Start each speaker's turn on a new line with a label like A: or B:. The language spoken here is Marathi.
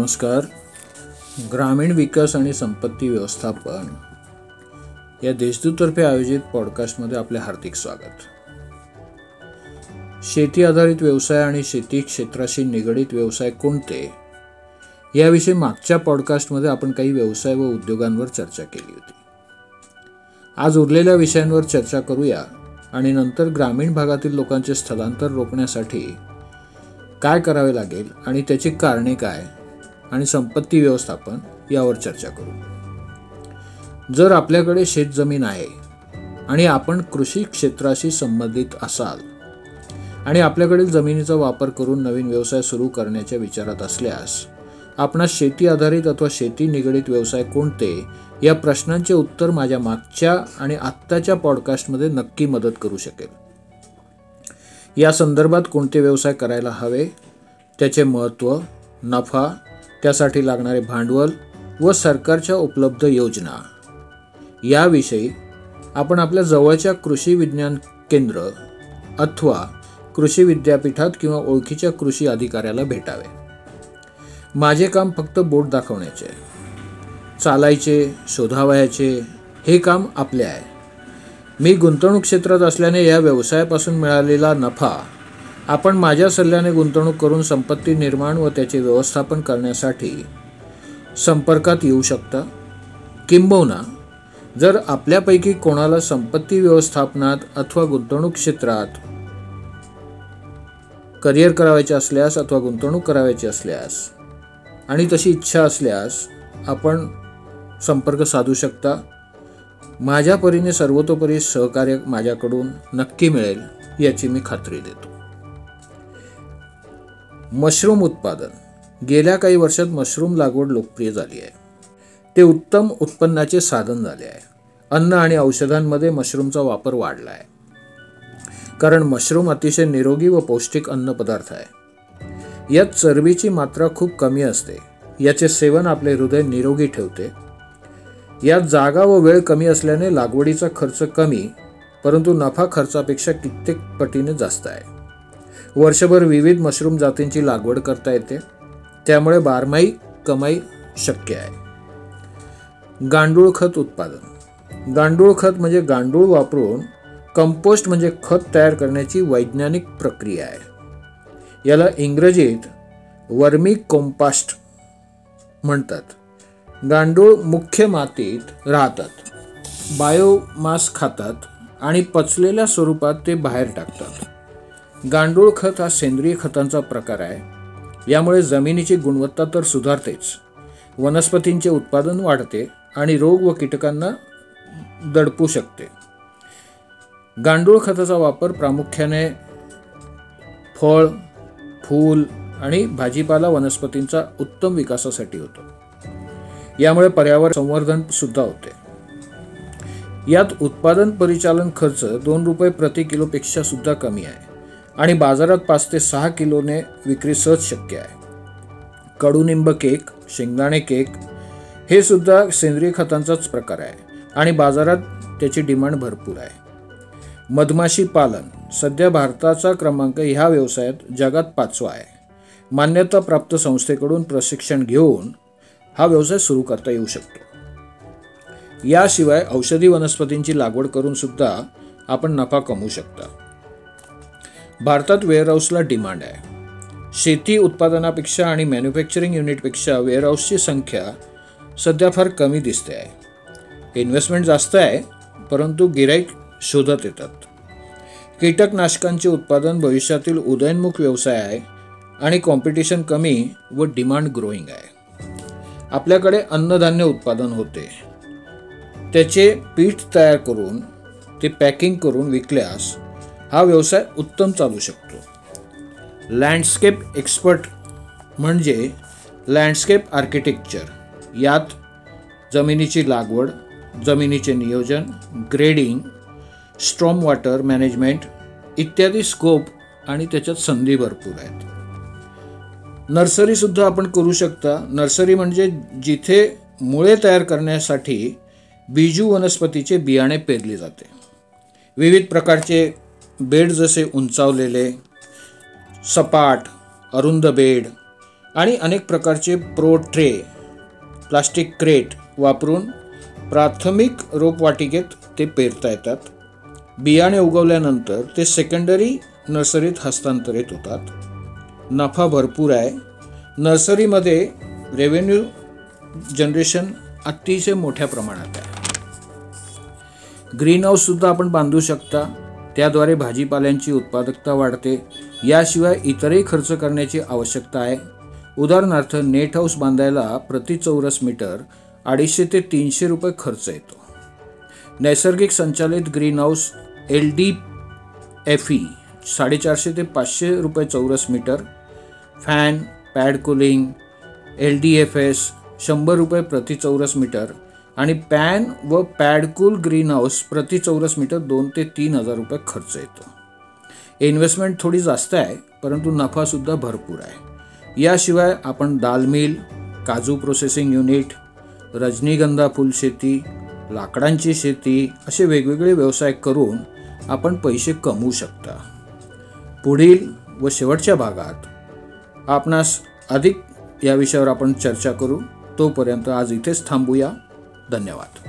A: नमस्कार. ग्रामीण विकास आणि संपत्ती व्यवस्थापन या देशदूततर्फे आयोजित पॉडकास्टमध्ये आपले हार्दिक स्वागत. शेती आधारित व्यवसाय आणि शेती क्षेत्राशी निगडित व्यवसाय कोणते? याविषयी मागच्या पॉडकास्टमध्ये आपण काही व्यवसाय व उद्योगांवर चर्चा केली होती. आज उरलेल्या विषयांवर चर्चा करूया आणि नंतर ग्रामीण भागातील लोकांचे स्थलांतर रोखण्यासाठी काय करावे लागेल आणि त्याची कारणे काय आणि संपत्ती व्यवस्थापन यावर चर्चा करू. जर आपल्याकडे शेतजमीन आहे आणि आपण कृषी क्षेत्राशी संबंधित असाल आणि आपल्याकडील जमिनीचा वापर करून नवीन व्यवसाय सुरू करण्याच्या विचारात असल्यास आपणास शेती आधारित अथवा शेती निगडित व्यवसाय कोणते या प्रश्नांचे उत्तर माझ्या मागच्या आणि आत्ताच्या पॉडकास्टमध्ये नक्की मदत करू शकेल. या संदर्भात कोणते व्यवसाय करायला हवे? त्याचे महत्त्व नफा त्यासाठी लागणारे भांडवल व सरकारच्या उपलब्ध योजना. याविषयी आपण आपल्या जवळच्या कृषी विज्ञान केंद्र अथवा कृषी विद्यापीठात किंवा ओळखीच्या कृषी अधिकाऱ्याला भेटावे. माझे काम फक्त बोट दाखवण्याचे चालायचे शोधावयाचे हे काम आपले आहे. मी गुंतवणूक क्षेत्रात असल्याने या व्यवसायापासून मिळालेला नफा आपण माझ्या सल्ल्याने गुंतवणूक करून संपत्ती निर्माण व त्याचे व्यवस्थापन करण्यासाठी संपर्कात येऊ शकता. किंबहुना जर आपल्यापैकी कोणाला संपत्ती व्यवस्थापनात अथवा गुंतवणूक क्षेत्रात करिअर करावायचे असल्यास अथवा गुंतवणूक करावायची असल्यास आणि तशी इच्छा असल्यास आपण संपर्क साधू शकता. माझ्या परीने सर्वतोपरी सहकार्य माझ्याकडून नक्की मिळेल याची मी खात्री देतो. मशरूम उत्पादन. गेल्या काही वर्षात मशरूम लागवड लोकप्रिय झाली आहे. ते उत्तम उत्पन्नाचे साधन झाले आहे. अन्न आणि औषधांमध्ये मशरूमचा वापर वाढला आहे. कारण मशरूम अतिशय निरोगी व पौष्टिक अन्न पदार्थ आहे. यात चरबीची मात्रा खूप कमी असते. याचे सेवन आपले हृदय निरोगी ठेवते. यात जागा व वेळ कमी असल्याने लागवडीचा खर्च कमी परंतु नफा खर्चापेक्षा कित्येक पटीने जास्त आहे. वर्षभर विविध मशरूम जातींची लागवड करता येते. त्यामुळे बारमाही कमाई शक्य आहे. गांडूळ खत उत्पादन. गांडूळ खत म्हणजे गांडूळ वापरून कंपोस्ट म्हणजे खत तयार करण्याची वैज्ञानिक प्रक्रिया आहे. याला इंग्रजीत वर्मी कोम्पास्ट म्हणतात. गांडूळ मुख्य मातीत राहतात. बायोमास खातात आणि पचलेल्या स्वरूपात ते बाहेर टाकतात. गांडूळ खत हा सेंद्रिय खतांचा प्रकार आहे. यामुळे जमिनीची गुणवत्ता तर सुधारतेच. वनस्पतींचे उत्पादन वाढते आणि रोग व कीटकांना दडपू शकते. गांडूळ खताचा वापर प्रामुख्याने फळ फूल आणि भाजीपाला वनस्पतींचा उत्तम विकासासाठी होतो. यामुळे पर्यावरण संवर्धन सुद्धा होते. यात उत्पादन परिचालन खर्च दोन रुपये प्रति किलोपेक्षा सुद्धा कमी आहे. आणि बाजारात पाच ते सहा किलोने विक्री सहज शक्य आहे. कडुनिंब केक शेंगदाणे केक हे सुद्धा सेंद्रिय खतांचाच प्रकार आहे आणि बाजारात त्याची डिमांड भरपूर आहे. मधमाशी पालन सध्या भारताचा क्रमांक ह्या व्यवसायात जगात पाचवा आहे. मान्यताप्राप्त संस्थेकडून प्रशिक्षण घेऊन हा व्यवसाय सुरू करता येऊ शकतो. याशिवाय औषधी वनस्पतींची लागवड करून सुद्धा आपण नफा कमवू शकता. भारतात वेअरहाऊसला डिमांड आहे. शेती उत्पादनापेक्षा आणि मॅन्युफॅक्चरिंग युनिटपेक्षा वेअरहाऊसची संख्या सध्या फार कमी दिसते आहे. इन्व्हेस्टमेंट जास्त आहे परंतु गिराईक शोधत येतात. कीटकनाशकांचे उत्पादन भविष्यातील उदयनमुख व्यवसाय आहे आणि कॉम्पिटिशन कमी व डिमांड ग्रोईंग आहे. आपल्याकडे अन्नधान्य उत्पादन होते. त्याचे पीठ तयार करून ते पॅकिंग करून विकल्यास हा व्यवसाय उत्तम चालू शकतो. लँडस्केप एक्सपर्ट म्हणजे लँडस्केप आर्किटेक्चर यात जमिनीची लागवड जमिनीचे नियोजन ग्रेडिंग स्ट्रॉम वॉटर मॅनेजमेंट इत्यादी स्कोप आणि त्याच्यात संधी भरपूर आहेत. नर्सरीसुद्धा आपण करू शकता. नर्सरी म्हणजे जिथे मुळे तयार करण्यासाठी बीजू वनस्पतीचे बियाणे पेरले जाते. विविध प्रकारचे बेड जसे उंचावलेले सपाट अरुंद बेड आणि अनेक प्रकारचे प्रो ट्रे प्लास्टिक क्रेट वापरून प्राथमिक रोपवाटिकेत ते पेरता येतात. बियाणे उगवल्यानंतर ते सेकंडरी नर्सरीत हस्तांतरित होतात. नफा भरपूर आहे. नर्सरीमध्ये रेव्हेन्यू जनरेशन अतिशय मोठ्या प्रमाणात आहे. ग्रीन हाऊससुद्धा आपण बांधू शकता. त्याद्वारे भाजीपाल्यांची उत्पादकता वाढते. याशिवाय इतरही खर्च करण्याची आवश्यकता आहे. उदाहरणार्थ नेट हाऊस बांधायला प्रति चौरस मीटर अडीचशे ते तीनशे रुपये खर्च येतो. नैसर्गिक संचालित greenhouse L D F E साडेचारशे ते पाचशे रुपये चौरस metre. Fan pad cooling L D F S शंभर रुपये प्रति चौरस मीटर. आणि पॅन व पॅडकूल ग्रीन हाऊस प्रति चौरस मीटर दोन ते तीन हजार रुपये खर्च येतो. इन्व्हेस्टमेंट थोडी जास्त आहे परंतु नफासुद्धा भरपूर आहे. याशिवाय आपण दाल मिल काजू प्रोसेसिंग युनिट रजनीगंधा फुलशेती लाकडांची शेती असे वेगवेगळे व्यवसाय करून आपण पैसे कमवू शकता. पुढील व शेवटच्या भागात आपणास अधिक या विषयावर आपण चर्चा करू. तोपर्यंत आज इथेच थांबूया. धन्यवाद